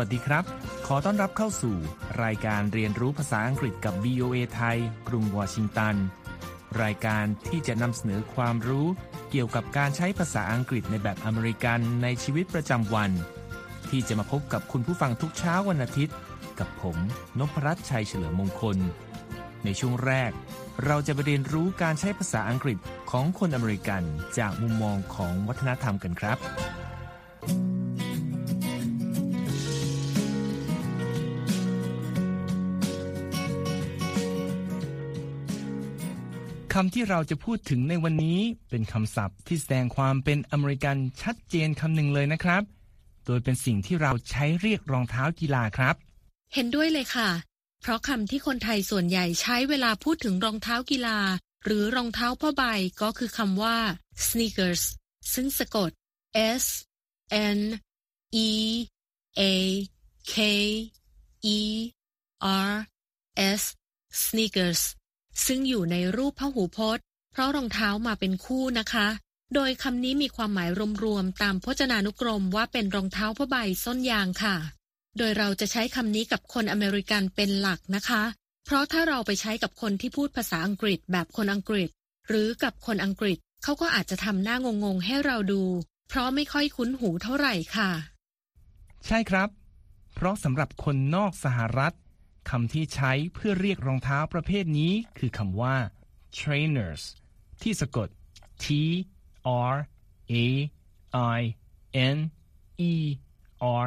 วัสดีครับ ขอต้อนรับเข้าสู่ รายการเรียนรู้ภาษาอังกฤษกับ VOA ไทย กรุงวอชิงตัน รายการที่จะนำเสนอความรู้เกี่ยวกับการใช้ภาษาอังกฤษในแบบอเมริกันในชีวิตประจำวัน ที่จะมาพบกับคุณผู้ฟังทุกเช้าวันอาทิตย์ กับผมนพรัตน์ชัยเฉลิมมงคล ในช่วงแรก เราจะไปเรียนรู้การใช้ภาษาอังกฤษของคนอเมริกันจากมุมมองของวัฒนธรรมกันครับ คำที่เราจะพูดถึงในวันนี้เป็นคำศัพท์ที่แสดงความเป็นอเมริกันชัดเจนคำหนึ่งเลยนะครับ โดยเป็นสิ่งที่เราใช้เรียกรองเท้ากีฬาครับ เห็นด้วยเลยค่ะ เพราะคำที่คนไทยส่วนใหญ่ใช้เวลาพูดถึงรองเท้ากีฬา หรือรองเท้าผ้าใบก็คือคำว่า sneakers ซึ่งสะกด s n e a k e r s sneakers ซึ่งอยู่ในรูปพหูพจน์ เพราะรองเท้ามาเป็นคู่นะคะ โดยคำนี้มีความหมายรวมๆตามพจนานุกรมว่าเป็นรองเท้าผ้าใบส้นยางค่ะ โดยเราจะใช้คำนี้กับคนอเมริกันเป็นหลักนะคะ เพราะถ้าเราไปใช้กับคนที่พูดภาษาอังกฤษแบบคนอังกฤษ หรือกับคนอังกฤษเขาก็อาจจะทำหน้างงๆให้เราดู เพราะไม่ค่อยคุ้นหูเท่าไหร่ค่ะ ใช่ครับ เพราะสำหรับคนนอกสหรัฐ คำที่ใช้เพื่อเรียกรองเท้าประเภทนี้คือคำว่า trainers ที่สะกด T R A I N E R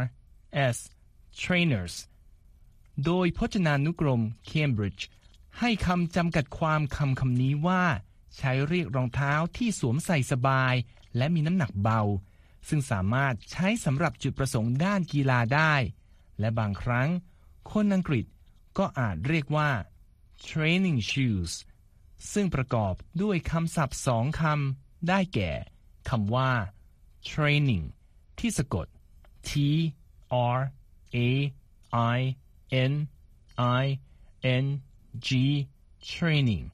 S trainers โดยพจนานุกรม Cambridge ให้คำจำกัดความคำคำนี้ว่า ใช้เรียกรองเท้าที่สวมใส่สบาย และมีน้ำหนักเบา ซึ่งสามารถใช้สำหรับจุดประสงค์ด้านกีฬาได้ และบางครั้ง คนอังกฤษ ก็อาจเรียกว่า training shoes ซึ่งประกอบด้วยคำศัพท์สองคำได้แก่คำว่า training ที่สะกด T R A I N I N G training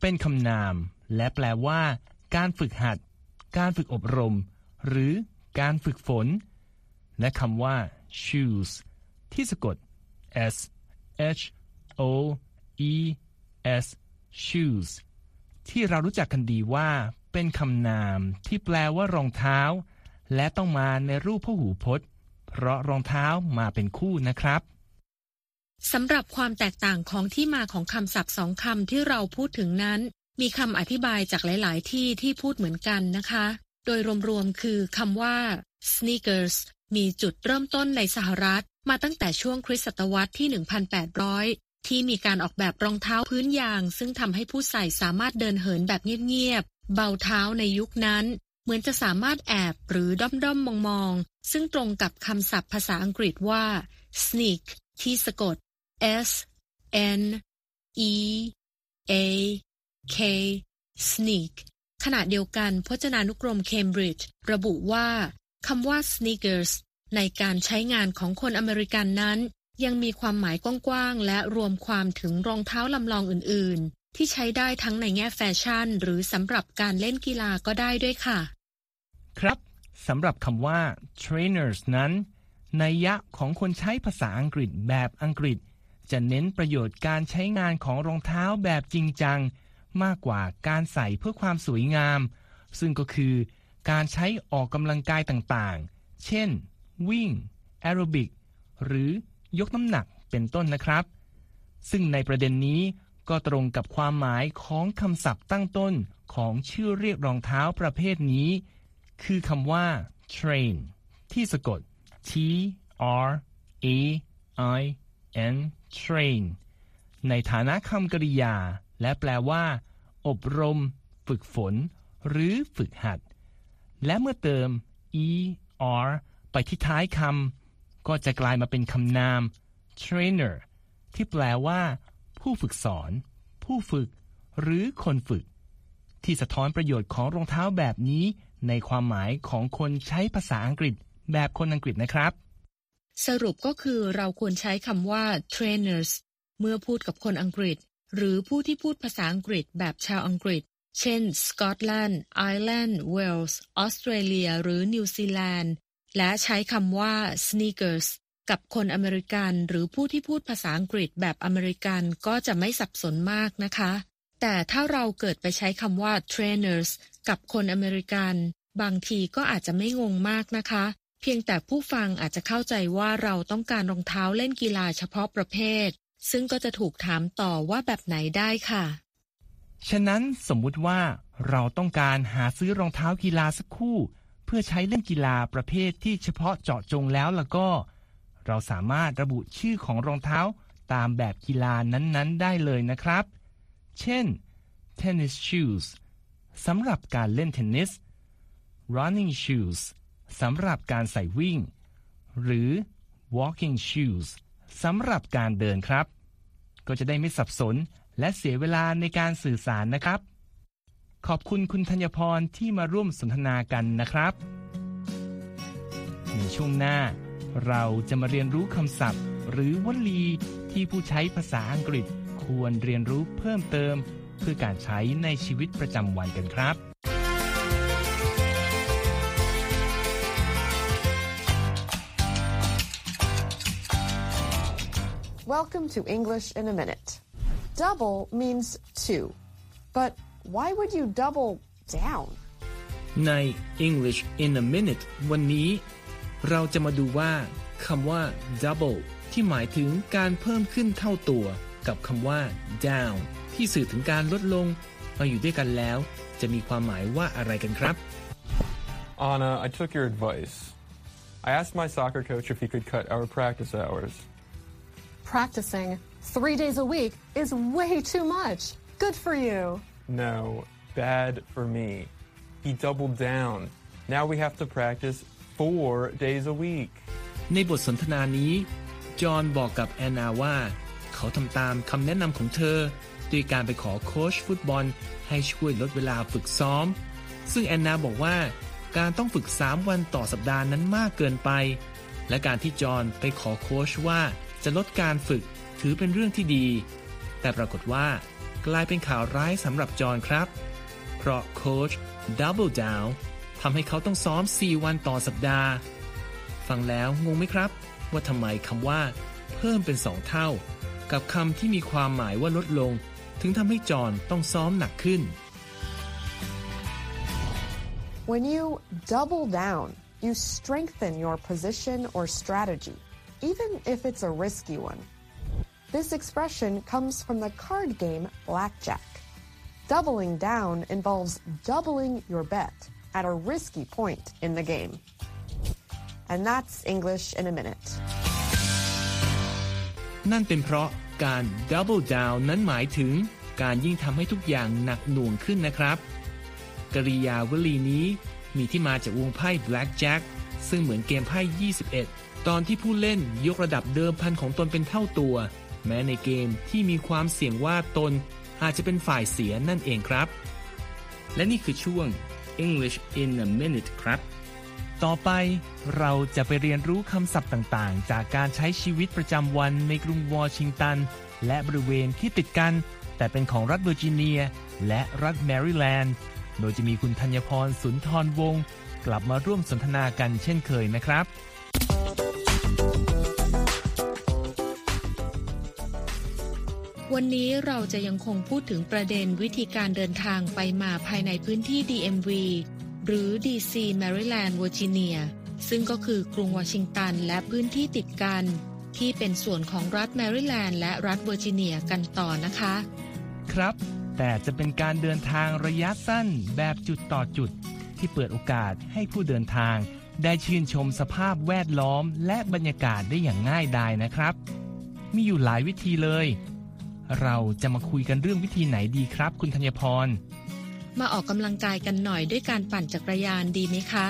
เป็นคำนาม และแปลว่า การฝึกหัด การฝึกอบรม หรือการฝึกฝน และคำว่า shoes ที่สะกด S H O E S shoes ที่เรารู้จักกันดีว่า เป็นคำนามที่แปลว่ารองเท้า และต้องมาในรูปพหูพจน์ เพราะรองเท้ามาเป็นคู่นะครับสำหรับความแตกต่างของที่มาของคำศัพท์สองคำที่เราพูดถึงนั้น มีคำอธิบายจากหลาย ๆ ที่ที่พูดเหมือนกันนะคะ โดยรวม ๆ คือคำว่า sneakers มีจุดเริ่มต้นในสหรัฐ มาตั้งแต่ช่วงคริสตศตวรรษที่ 1,800 ที่มีการออกแบบรองเท้าพื้นยาง ซึ่งทำให้ผู้ใส่สามารถเดินเหินแบบเงียบๆ เบาเท้าในยุคนั้น เหมือนจะสามารถแอบหรือด้อมๆมมองๆซึ่งตรงกับคำศัพท์ภาษาอังกฤษว่า sneak ที่สะกด S N E A K sneak ขณะเดียวกันพจนานุกรมเคมบริดจ์ระบุว่าคำว่า sneakers ในการใช้งานของคนอเมริกันนั้น ยังมีความหมายกว้างๆ และรวมความถึงรองเท้าลำลองอื่นๆ ที่ใช้ได้ทั้งในแง่แฟชั่น หรือสำหรับการเล่นกีฬาก็ได้ด้วยค่ะ ครับสำหรับคำว่า trainers นั้นนัยยะของคนใช้ภาษาอังกฤษแบบอังกฤษ จะเน้นประโยชน์การใช้งานของรองเท้าแบบจริงจัง มากกว่าการใส่เพื่อความสวยงาม ซึ่งก็คือ การใช้ออกกำลังกายต่างๆ เช่น วิ่ง แอโรบิก หรือยกน้ำหนักเป็นต้นนะครับ ซึ่งในประเด็นนี้ก็ตรงกับความหมายของคำศัพท์ตั้งต้นของชื่อเรียกรองเท้าประเภทนี้ คือคำว่า train ที่สะกด T R A I N train ในฐานะคำกริยา และแปลว่า อบรม ฝึกฝน หรือฝึกหัด และเมื่อเติม e r ไปที่ท้ายคำก็จะกลายมาเป็นคำนาม trainer ที่แปลว่า ผู้ฝึกสอน ผู้ฝึก หรือคนฝึก ที่สะท้อนประโยชน์ของรองเท้าแบบนี้ในความหมายของคนใช้ภาษาอังกฤษ แบบคนอังกฤษนะครับ สรุปก็คือเราควรใช้คำว่า trainers เมื่อพูดกับคนอังกฤษ หรือผู้ที่พูดภาษาอังกฤษแบบชาวอังกฤษ เช่น สกอตแลนด์ ไอร์แลนด์ เวลส์ ออสเตรเลีย หรือนิวซีแลนด์ และใช้คำว่า sneakers กับคนอเมริกันหรือผู้ที่พูดภาษาอังกฤษแบบอเมริกันก็จะไม่สับสนมากนะคะ แต่ถ้าเราเกิดไปใช้คำว่า trainers กับคนอเมริกัน บางทีก็อาจจะไม่งงมากนะคะ เพียงแต่ผู้ฟังอาจจะเข้าใจว่าเราต้องการรองเท้าเล่นกีฬาเฉพาะประเภท ซึ่งก็จะถูกถามต่อว่าแบบไหนได้ค่ะ ฉะนั้นสมมุติว่าเราต้องการหาซื้อรองเท้ากีฬาสักคู่ เพื่อใช้เล่นกีฬาประเภทที่เฉพาะเจาะจงแล้วล่ะก็ เราสามารถระบุชื่อของรองเท้าตามแบบกีฬานั้นๆ ได้เลยนะครับ เช่น tennis shoes สำหรับการเล่นเทนนิส running shoes สำหรับการใส่วิ่ง หรือ walking shoes สำหรับการเดินครับ ก็จะได้ไม่สับสนและเสียเวลาในการสื่อสารนะครับ ขอบคุณคุณธัญพรที่มาร่วมสนทนากันนะครับ ในช่วงหน้า เราจะมาเรียนรู้คำศัพท์ หรือวลีที่ผู้ใช้ภาษาอังกฤษ ควรเรียนรู้เพิ่มเติม เพื่อการใช้ในชีวิตประจำวันกันครับ Welcome to English in a Minute. Double means two. But why would you double down? ใน English in a minute วันนี้ เราจะมาดูว่าคำว่า double ที่หมายถึงการเพิ่มขึ้นเท่าตัว กับคำว่า down ที่สื่อถึงการลดลง มาอยู่ด้วยกันแล้ว จะมีความหมายว่าอะไรกันครับ Anna, I took your advice. I asked my soccer coach if he could cut our practice hours. Practicing three days a week is way too much. Good for you. No, bad for me. He doubled down. Now we have to practice four days a week. ในบทสนทนานี้ จอห์นบอกกับแอนนาว่า เขาทำตามคำแนะนำของเธอด้วยการไปขอโค้ชฟุตบอล ให้ช่วยลดเวลาฝึกซ้อม ซึ่งแอนนาบอกว่า การต้องฝึก 3 วันต่อสัปดาห์นั้นมากเกินไป และการที่จอห์นไปขอโค้ชว่าจะลดการฝึกถือเป็นเรื่องที่ดี แต่ปรากฏว่า กลายเป็นข่าวร้ายสำหรับจอห์นครับ เพราะโค้ช Double Down ทำให้เขาต้องซ้อม 4 วันต่อสัปดาห์ ฟังแล้วงงไหมครับ ว่าทำไมคำว่า เพิ่มเป็นสองเท่า กับคำที่มีความหมายว่าลดลง ถึงทำให้จอห์นต้องซ้อมหนักขึ้น When you double down, you strengthen your position or strategy, even if it's a risky one. This expression comes from the card game blackjack. Doubling down involves doubling your bet at a risky point in the game. And that's English in a minute. นั่นเป็นเพราะการ double down นั้นหมายถึง การยิ่งทำให้ทุกอย่างหนักหน่วงขึ้นนะครับ กริยาวลีนี้มีที่มาจากวงไพ่ blackjack ซึ่งเหมือนเกมไพ่ 21 ตอนที่ผู้เล่นยกระดับเดิมพันของตนเป็นเท่าตัว แม้ในเกมที่มีความเสี่ยงว่าตนอาจจะเป็นฝ่ายเสียนั่นเองครับ และนี่คือช่วง English in a minute ครับ ต่อไปเราจะไปเรียนรู้คำศัพท์ต่างๆ จากการใช้ชีวิตประจำวันในกรุงวอชิงตัน และบริเวณที่ติดกัน แต่เป็นของรัฐเวอร์จิเนีย และรัฐแมริแลนด์ โดยจะมีคุณธัญพรสุนทรวงศ์กลับมาร่วมสนทนากันเช่นเคยนะครับ วันนี้เราจะยังคงพูดถึงประเด็นวิธีการเดินทางไปมาภายในพื้นที่ DMV หรือ DC Maryland Virginia ซึ่งก็คือกรุงวอชิงตันและพื้นที่ติดกัน ที่เป็นส่วนของรัฐแมริแลนด์และรัฐเวอร์จิเนียกันต่อนะคะ ครับ แต่จะเป็นการเดินทางระยะสั้นแบบจุดต่อจุด ที่เปิดโอกาสให้ผู้เดินทาง ได้ชื่นชมสภาพแวดล้อมและบรรยากาศได้อย่างง่ายดายนะครับ มีอยู่หลายวิธีเลย เราจะมาคุยกันเรื่องวิธีไหนดีครับ คุณธัญพร มาออกกำลังกายกันหน่อยด้วยการปั่นจักรยานดีไหมคะ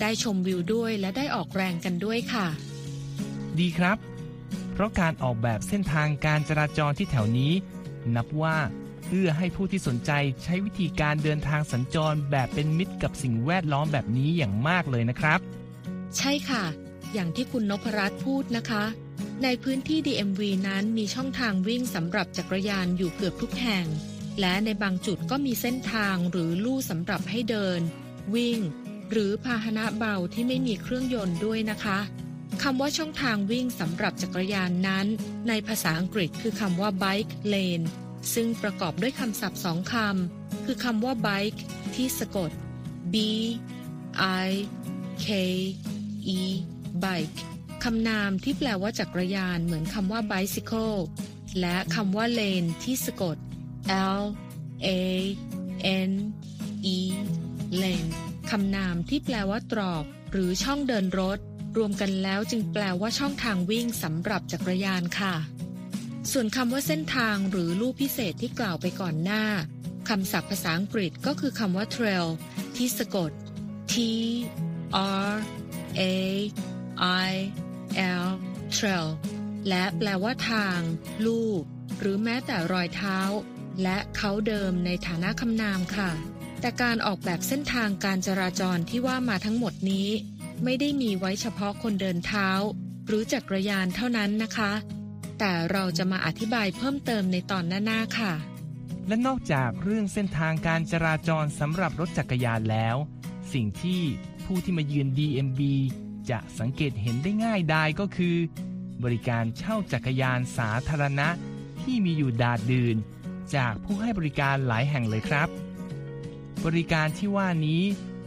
ได้ชมวิวด้วยและได้ออกแรงกันด้วยค่ะ ดีครับ เพราะการออกแบบเส้นทางการจราจรที่แถวนี้ นับว่าเอื้อให้ผู้ที่สนใจใช้วิธีการเดินทางสัญจรแบบเป็นมิตรกับสิ่งแวดล้อมแบบนี้อย่างมากเลยนะครับ ใช่ค่ะ อย่างที่คุณนพรัตน์พูดนะคะ ในพื้นที่ DMV นั้นมีช่องทางวิ่งสำหรับจักรยานอยู่เกือบทุกแห่ง และในบางจุดก็มีเส้นทางหรือลู่สำหรับให้เดิน วิ่ง หรือพาหนะเบาที่ไม่มีเครื่องยนต์ด้วยนะคะคำว่าช่องทางวิ่งสำหรับจักรยานนั้น ในภาษาอังกฤษคือคำว่า bike lane ซึ่งประกอบด้วยคำศัพท์สองคำ คือคำว่า bike ที่สะกด b i k e bike คำนามที่แปลว่าจักรยานเหมือนคำว่า bicycle และคำว่า lane ที่สะกด l a n e lane คำนามที่แปลว่าตรอก หรือช่องเดินรถ รวมกันแล้วจึงแปลว่าช่องทางวิ่งสำหรับจักรยานค่ะ ส่วนคำว่าเส้นทางหรือลู่พิเศษที่กล่าวไปก่อนหน้าคำศัพท์ภาษาอังกฤษก็คือคำว่า trail ที่สะกด t r a i l trail และแปลว่าทาง ลู่หรือแม้แต่รอยเท้า และเขาเดิมในฐานะคำนามค่ะ แต่การออกแบบเส้นทางการจราจรที่ว่ามาทั้งหมดนี้ ไม่ได้มีไว้เฉพาะคนเดินเท้า หรือจักรยานเท่านั้นนะคะ แต่เราจะมาอธิบายเพิ่มเติมในตอนหน้าๆค่ะ และนอกจากเรื่องเส้นทางการจราจรสำหรับรถจักรยานแล้ว สิ่งที่ผู้ที่มาเยือน DMB จะสังเกตเห็นได้ง่ายดายก็คือ บริการเช่าจักรยานสาธารณะ ที่มีอยู่ดาดดืนจากผู้ให้บริการหลายแห่งเลยครับ บริการที่ว่านี้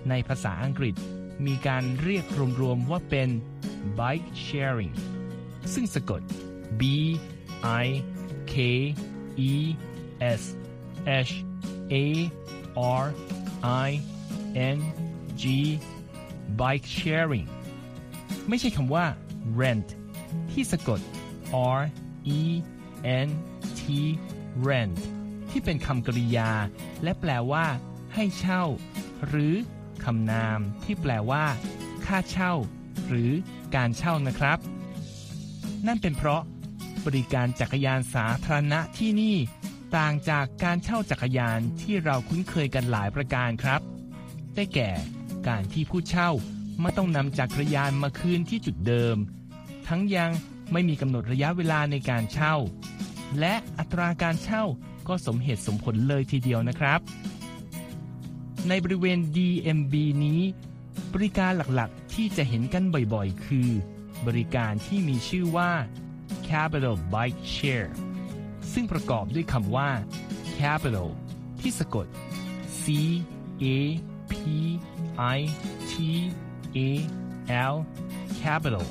ในภาษาอังกฤษมีการเรียกรวมๆว่าเป็น bike sharing ซึ่งสะกด B I K E S H A R I N G bike sharing ไม่ใช่คำว่า rent ที่สะกด R E N T rent ที่เป็นคำกริยา และแปลว่า ให้เช่า หรือคำนามที่แปลว่า ค่าเช่า หรือการเช่านะครับ นั่นเป็นเพราะ บริการจักรยานสาธารณะที่นี่ ต่างจากการเช่าจักรยานที่เราคุ้นเคยกันหลายประการครับ ได้แก่ การที่ผู้เช่า ไม่ต้องนำจักรยานมาคืนที่จุดเดิม ทั้งยังไม่มีกำหนดระยะเวลาในการเช่า และอัตราการเช่าก็สมเหตุสมผลเลยทีเดียวนะครับ ในบริเวณ DMB นี้ บริการหลักๆที่จะเห็นกันบ่อยๆ คือ บริการที่มีชื่อว่า Capital Bike Share ซึ่งประกอบด้วยคำว่า Capital ที่สะกด C A P I T A L Capital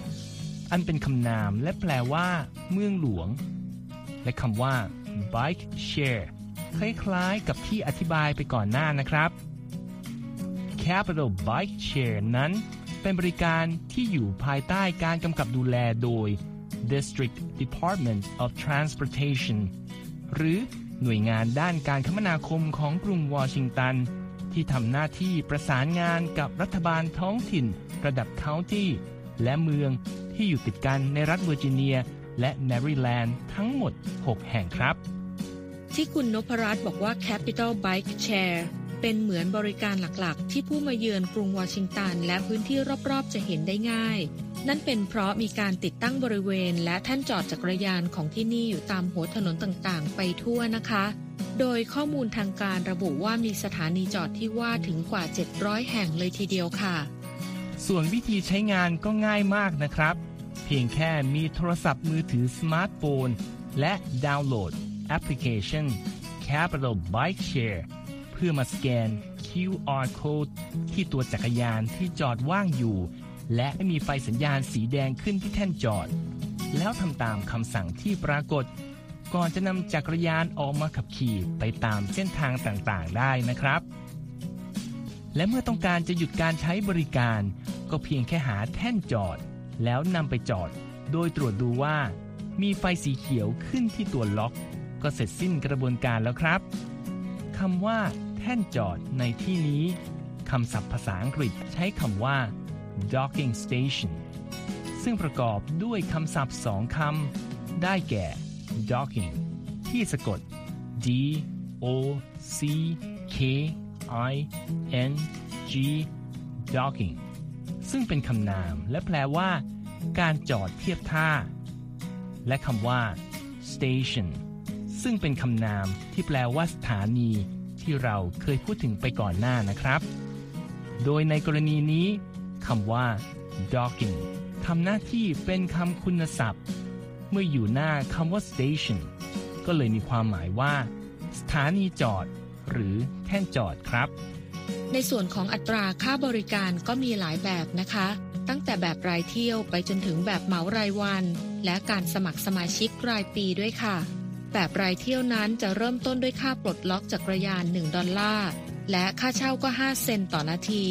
อันเป็นคำนามและแปลว่าเมืองหลวง และคำว่า bike share คล้ายๆกับที่อธิบายไปก่อนหน้านะครับ Capital Bike Share นั้น เป็นบริการที่อยู่ภายใต้การกำกับดูแลโดย District Department of Transportation หรือหน่วยงานด้านการคมนาคมของกรุงวอชิงตัน ที่ทำหน้าที่ประสานงานกับรัฐบาลท้องถิ่น ระดับเคาน์ตี้และเมืองที่อยู่ติดกันในรัฐเวอร์จิเนีย และแมริแลนด์ทั้งหมด 6 แห่งครับ ที่คุณนพรัตน์บอกว่า Capital Bike Share เป็นเหมือนบริการหลักๆ ที่ผู้มาเยือนกรุงวอชิงตัน และพื้นที่รอบๆ จะเห็นได้ง่าย นั่นเป็นเพราะมีการติดตั้งบริเวณ และท่านจอดจักรยานของที่นี่อยู่ตามหัวถนนต่างๆ ไปทั่วนะคะ โดยข้อมูลทางการระบุว่ามีสถานีจอดที่ว่าถึงกว่า 700 แห่งเลยทีเดียวค่ะ ส่วนวิธีใช้งานก็ง่ายมากนะครับ เพียงแค่มีโทรศัพท์มือถือสมาร์ทโฟน และดาวน์โหลดแอปพลิเคชัน Capital Bike Share เพื่อมาสแกน QR code ที่ตัวจักรยานที่จอดว่างอยู่ และมีไฟสัญญาณสีแดงขึ้นที่แท่นจอด แล้วทำตามคำสั่งที่ปรากฏ ก่อนจะนำจักรยานออกมาขับขี่ไปตามเส้นทางต่างๆ ได้นะครับ และเมื่อต้องการจะหยุดการใช้บริการ ก็เพียงแค่หาแท่นจอด แล้วนำไปจอด โดยตรวจดูว่า มีไฟสีเขียวขึ้นที่ตัวล็อก ก็เสร็จสิ้นกระบวนการแล้วครับคำว่า แท่นจอดในที่นี้คำศัพท์ภาษาอังกฤษใช้คำว่า docking station ซึ่งประกอบด้วยคำศัพท์สองคำ ได้แก่ docking ที่สะกด D O C K I N G docking ซึ่งเป็นคำนามและแปลว่า การจอดเทียบท่า และคำว่า station ซึ่งเป็นคำนามที่แปลว่าสถานีที่เราเคยพูดถึงไปก่อนหน้านะครับ โดยในกรณีนี้ คำว่า docking ทำหน้าที่เป็นคำคุณศัพท์ เมื่ออยู่หน้าคำว่า station ก็เลยมีความหมายว่า สถานีจอด หรือแท่นจอดครับ ในส่วนของอัตราค่าบริการก็มีหลายแบบนะคะ ตั้งแต่แบบรายเที่ยวไปจนถึงแบบเหมารายวัน และการสมัครสมาชิกรายปีด้วยค่ะ แบบรายเที่ยวนั้นจะเริ่มต้นด้วยค่าปลดล็อกจักรยาน 1 ดอลลาร์และค่าเช่าก็ 5 เซนต์ต่อนาที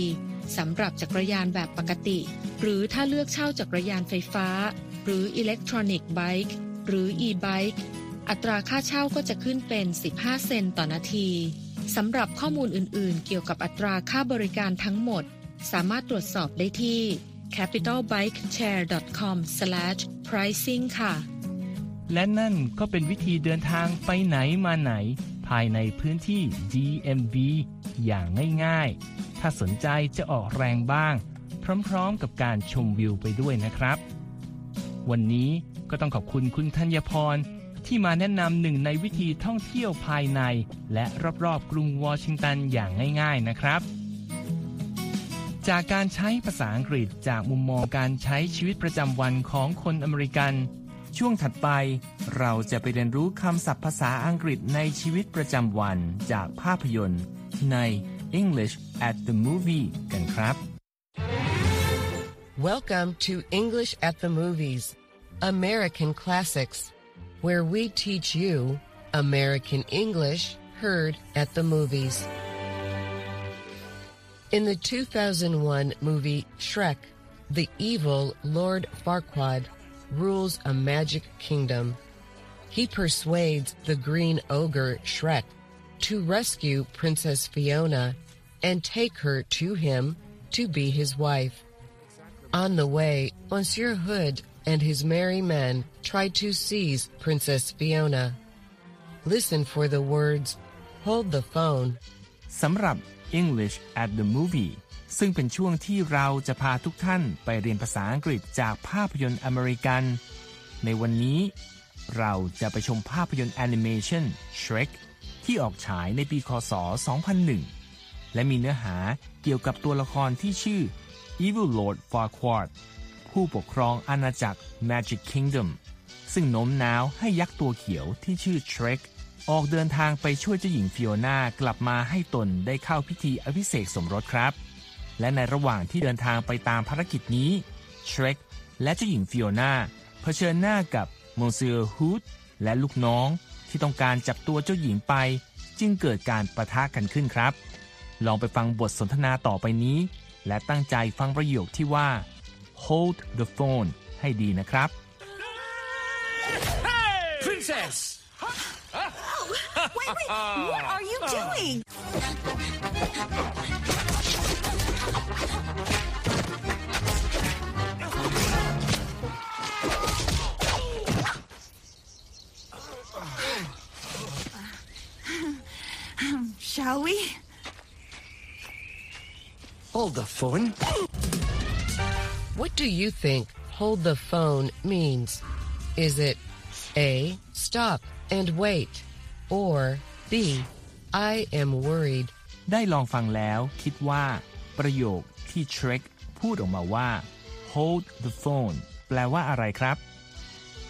สำหรับจักรยานแบบปกติ หรือถ้าเลือกเช่าจักรยานไฟฟ้า หรือ electronic bikeค์หรือ e-bike อัตราค่าเช่าก็จะขึ้นเป็น 15 เซนต์ต่อนาที สำหรับข้อมูลอื่นๆ เกี่ยวกับอัตราค่าบริการทั้งหมด สามารถตรวจสอบได้ที่ capitalbikeshare.com/pricing ค่ะ และนั่นก็เป็นวิธีเดินทางไปไหนมาไหน ภายในพื้นที่ DMV อย่างง่ายๆ ถ้าสนใจจะออกแรงบ้าง พร้อมๆกับการชมวิวไปด้วยนะครับ วันนี้ก็ต้องขอบคุณคุณธัญพรที่มาแนะนำหนึ่งในวิธีท่องเที่ยวภายใน และรอบๆกรุงวอชิงตันอย่างง่าย ๆนะครับ จากการใช้ภาษาอังกฤษจากมุมมองการใช้ชีวิตประจำวันของคนอเมริกัน ช่วงถัดไป เราจะไปเรียนรู้คำศัพท์ภาษาอังกฤษในชีวิตประจำวันจากภาพยนตร์ ใน English at the Movie กันครับ Welcome to English at the Movies, American Classics, where we teach you American English heard at the movies. In the 2001 movie Shrek, the evil Lord Farquaad rules a magic kingdom. He persuades the green ogre Shrek to rescue Princess Fiona and take her to him to be his wife. On the way, Monsieur Hood and his merry men try to seize Princess Fiona. Listen for the words, hold the phone, สำหรับ English at the Movie ซึ่งเป็นช่วงที่เราจะพาทุกท่านไปเรียนภาษาอังกฤษจากภาพยนตร์อเมริกัน ในวันนี้ เราจะไปชมภาพยนตร์แอนิเมชัน Shrek ที่ออกฉายในปีคศ 2001 และมีเนื้อหาเกี่ยวกับตัวละครที่ชื่อ Evil Lord Farquaad ผู้ปกครองอาณาจักร Magic Kingdom ซึ่งโน้มน้าวให้ยักษ์ตัวเขียวที่ชื่อ Shrek ออกเดินทางไปช่วยเจ้าหญิงฟิโอนากลับมาให้ตนได้เข้าพิธีอภิเษกสมรสครับ และในระหว่างที่เดินทางไปตามภารกิจนี้เชร k และเจ้าหญิงฟิโอนาเผชิญหน้ากับมงเซียร์ฮูดและลูกน้อง ที่ต้องการจับตัวเจ้าหญิงไป จึงเกิดการประทะกันขึ้นครับ ลองไปฟังบทสนทนาต่อไปนี้ และตั้งใจฟังประโยคที่ว่า hold the phone ให้ดีนะครับ Princess! Wait, wait, what are you doing? Shall we? Hold the phone. What do you think hold the phone means? Is it A, stop and wait, or B, I am worried? ได้ลองฟังแล้วคิดว่า ประโยคที่ Shrek พูดออกมาว่า hold the phone แปลว่าอะไรครับ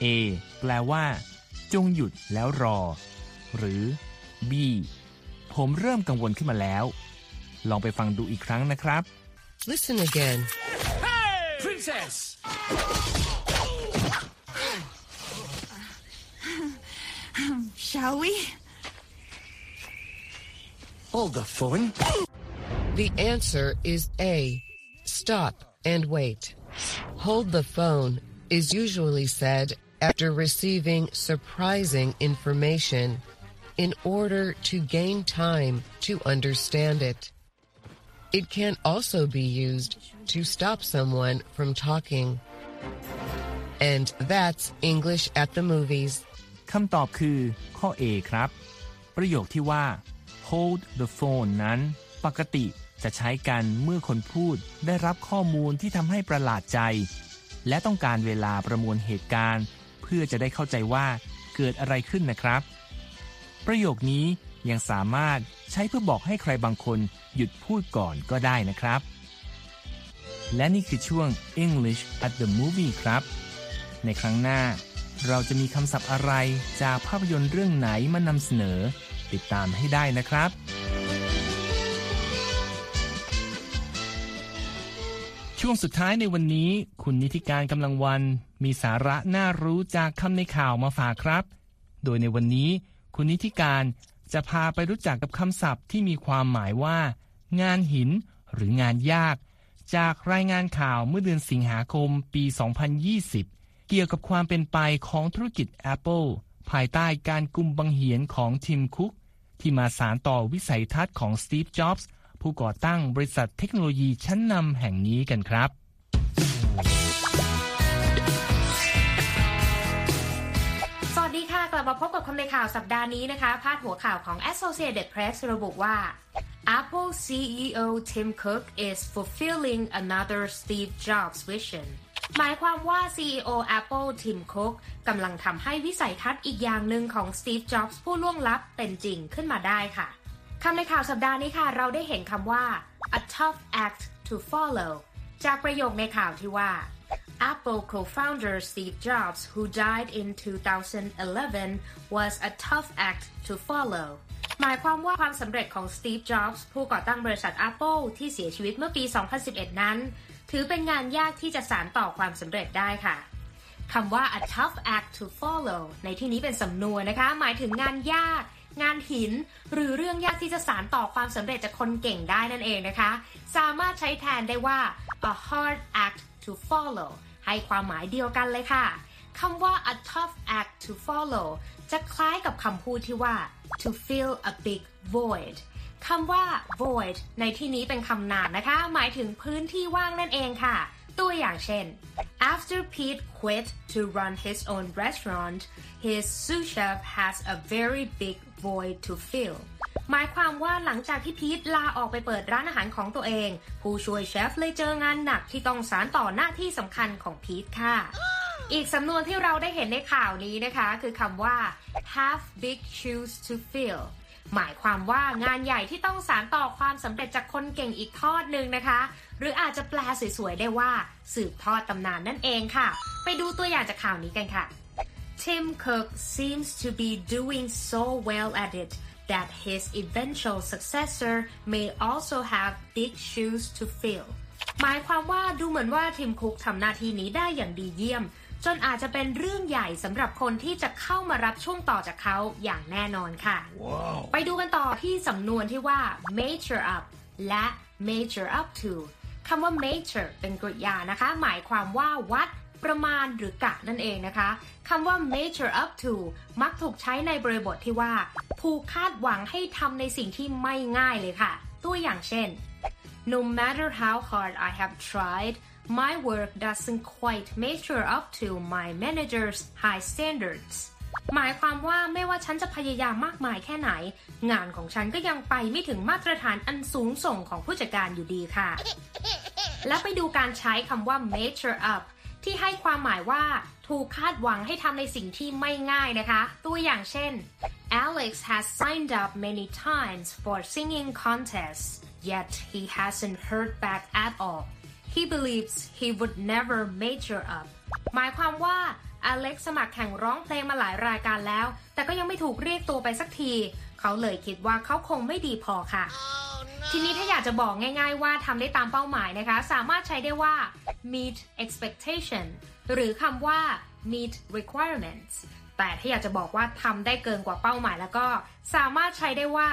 A แปลว่า จงหยุดแล้วรอ หรือ B ผมเริ่มกังวลขึ้นมาแล้ว ลองไปฟังดูอีกครั้งนะครับ Listen again. Princess! Shall we? Hold the phone. The answer is A, stop and wait. Hold the phone is usually said after receiving surprising information in order to gain time to understand it. It can also be used to stop someone from talking. And that's English at the movies. คำตอบคือ ข้อ A ครับ ประโยคที่ว่า hold the phone นั้น ปกติจะใช้กันเมื่อคนพูดได้รับข้อมูลที่ทำให้ประหลาดใจ และต้องการเวลาประมวลเหตุการณ์ เพื่อจะได้เข้าใจว่าเกิดอะไรขึ้นนะครับ ประโยคนี้ยังสามารถใช้เพื่อบอกให้ใครบางคนหยุดพูดก่อนก็ได้นะครับ และนี่คือช่วง English at the Movie ครับ ในครั้งหน้า เราจะมีคำศัพท์อะไรจากภาพยนตร์เรื่องไหนมานำเสนอ ติดตามให้ได้นะครับ ช่วงสุดท้ายในวันนี้ คุณนิติการกำลังวัน มีสาระน่ารู้จากคำในข่าวมาฝากครับ โดยในวันนี้ คุณนิติการจะพาไปรู้จักกับคำศัพท์ที่มีความหมายว่า งานหิน หรืองานยาก จากรายงานข่าวเมื่อเดือนสิงหาคมปี 2020 เกี่ยวกับความเป็นไปของธุรกิจ Apple ภายใต้การกุมบังเหียนของทิมคุก ที่มาสารต่อวิสัยทัศน์ของสตีฟจ็อบส์ผู้ก่อตั้งบริษัทเทคโนโลยีชั้นนำแห่งนี้กันครับ ลับมาพบกับคำในข่าวสัปดาห์นี้นะคะ พาดหัวข่าวของ Associated Press ระบุว่า Apple CEO Tim Cook is fulfilling another Steve Jobs vision หมายความว่า CEO Apple Tim Cook กำลังทำให้วิสัยทัศน์อีกอย่างหนึ่งของ Steve Jobs ผู้ล่วงลับเป็นจริงขึ้นมาได้ค่ะ คำในข่าวสัปดาห์นี้ค่ะ เราได้เห็นคำว่า a tough act to follow จากประโยคในข่าวที่ว่า Apple co-founder Steve Jobs, who died in 2011, was a tough act to follow. หมายความว่าความสำเร็จของ Steve Jobs ผู้ก่อตั้งบริษัท Apple ที่เสียชีวิตเมื่อปี 2011 นั้น ถือเป็นงานยากที่จะสานต่อความสำเร็จได้ค่ะคำว่า a tough act to follow ในที่นี้เป็นสำนวนนะคะ หมายถึงงานยาก งานหิน หรือเรื่องยากที่จะสานต่อความสำเร็จจากคนเก่งได้นั่นเองนะคะ สามารถใช้แทนได้ว่า a hard act to follow ให้ความหมายเดียวกันเลยค่ะคำว่า a tough act to follow จะคล้ายกับคำพูดที่ว่า to fill a big void คำว่า void ในที่นี้เป็นคำนามนะคะ หมายถึงพื้นที่ว่างนั่นเองค่ะ ตัวอย่างเช่น after Pete quit to run his own restaurant his sous chef has a very big void to fill หมายความว่าหลังจากที่พีทลาออกไปเปิดร้านอาหารของตัวเอง ผู้ช่วยเชฟเลยเจองานหนักที่ต้องสารต่อหน้าที่สำคัญของพีทค่ะ อีกสำนวนที่เราได้เห็นในข่าวนี้นะคะ คือคำว่า have big shoes to fill หมายความว่างานใหญ่ที่ต้องสารต่อความสำเร็จจากคนเก่งอีกทอดหนึ่งนะคะ หรืออาจจะแปลสวยๆได้ว่าสืบทอดตำนานนั่นเองค่ะ ไปดูตัวอย่างจากข่าวนี้กันค่ะ Tim Cook seems to be doing so well at it that his eventual successor may also have big shoes to fill หมายความว่าดูเหมือนว่าทิมคุกทำหน้าที่นี้ได้อย่างดีเยี่ยม จนอาจจะเป็นเรื่องใหญ่สำหรับคนที่จะเข้ามารับช่วงต่อจากเขาอย่างแน่นอนค่ะไปดูกันต่อที่สำนวนที่ว่า measure up และ measure up to คำว่า measure เป็นกริยานะคะ หมายความว่าวัดประมาณหรือกะนั่นเองนะคะคำว่า measure up to มักถูกใช้ในบริบทที่ว่า ผูกคาดหวังให้ทำในสิ่งที่ไม่ง่ายเลยค่ะ ตัวอย่างเช่น No matter how hard I have tried my work doesn't quite measure up to my manager's high standards หมายความว่าไม่ว่าฉันจะพยายามมากมายแค่ไหน งานของฉันก็ยังไปไม่ถึงมาตรฐานอันสูงส่งของผู้จัดการอยู่ดีค่ะ และไปดูการใช้คำว่า measure up ที่ให้ความหมายว่าถูกคาดหวังให้ทำในสิ่งที่ไม่ง่ายนะคะ ตัวอย่างเช่น Alex has signed up many times for singing contests yet he hasn't heard back at all he believes he would never measure up หมายความว่าอเล็กสมัครแข่งร้องเพลงมาหลายรายการแล้ว แต่ก็ยังไม่ถูกเรียกตัวไปสักที เขาเลยคิดว่าเขาคงไม่ดีพอค่ะทีนี้ถ้าอยากจะบอกง่ายๆว่าทำได้ตามเป้าหมายนะคะ สามารถใช้ได้ว่า meet expectation หรือคำว่า meet requirements แต่ถ้าอยากจะบอกว่าทำได้เกินกว่าเป้าหมายแล้วก็ สามารถใช้ได้ว่า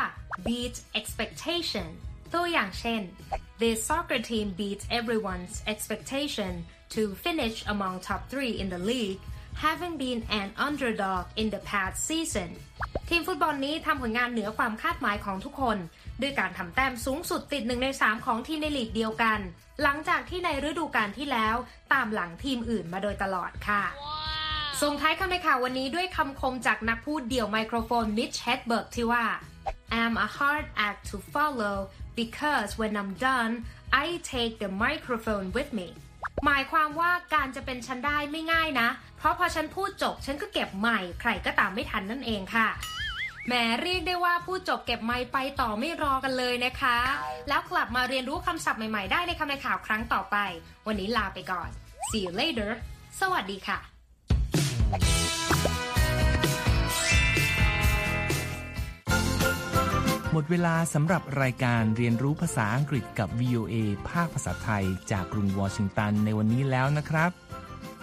beat expectation ตัวอย่างเช่น the soccer team beat everyone's expectation to finish among top three in the league having been an underdog in the past season ทีมฟุตบอลนี้ทำผลงานเหนือความคาดหมายของทุกคน ด้วยการทำแต้มสูงสุดติดหนึ่งใน3ของทีมในลีกเดียวกัน หลังจากที่ในฤดูกาลที่แล้วตามหลังทีมอื่นมาโดยตลอดค่ะส่งท้ายคำในข่าววันนี้ด้วยคำคมจากนักพูดเดี่ยวไมโครโฟนมิตช์ เฮดเบิร์กที่ว่า I'm a hard act to follow because when I'm done I take the microphone with me หมายความว่าการจะเป็นฉันได้ไม่ง่ายนะ เพราะพอฉันพูดจบฉันก็เก็บไมค์ ใครก็ตามไม่ทันนั่นเองค่ะแหมเรียกได้ว่าพูดจบเก็บไมค์ไปต่อไม่รอกันเลยนะคะ แล้วกลับมาเรียนรู้คำศัพท์ใหม่ๆ ได้ในคำในข่าวครั้งต่อไป วันนี้ลาไปก่อน see you later สวัสดีค่ะ หมดเวลาสำหรับรายการเรียนรู้ภาษาอังกฤษกับ VOA ภาคภาษาไทย จากกรุงวอชิงตันในวันนี้แล้วนะครับ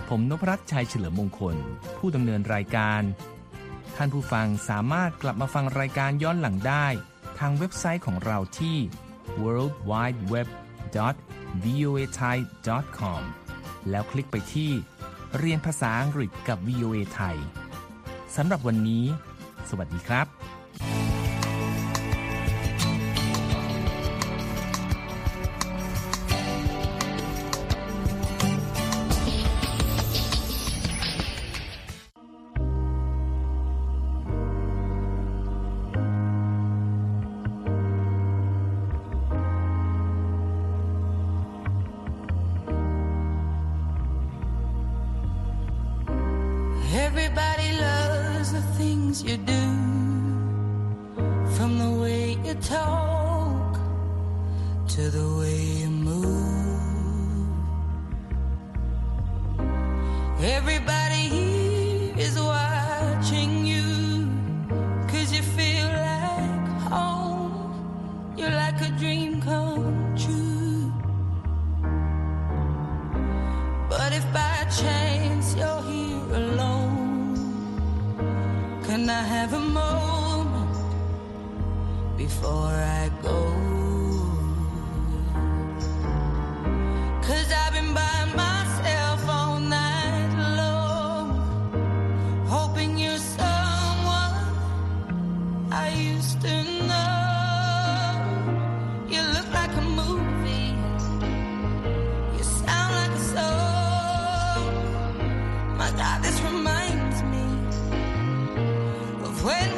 ผมนพรัตน์ชัยเฉลิมมงคล ผู้ดำเนินรายการ ท่านผู้ฟังสามารถกลับมาฟังรายการย้อนหลังได้ ทางเว็บไซต์ของเราที่ world wide web voa thai com แล้วคลิกไปที่ เรียนภาษาอังกฤษกับ VOA ไทยสำหรับวันนี้ สวัสดีครับ talk to the way reminds me of when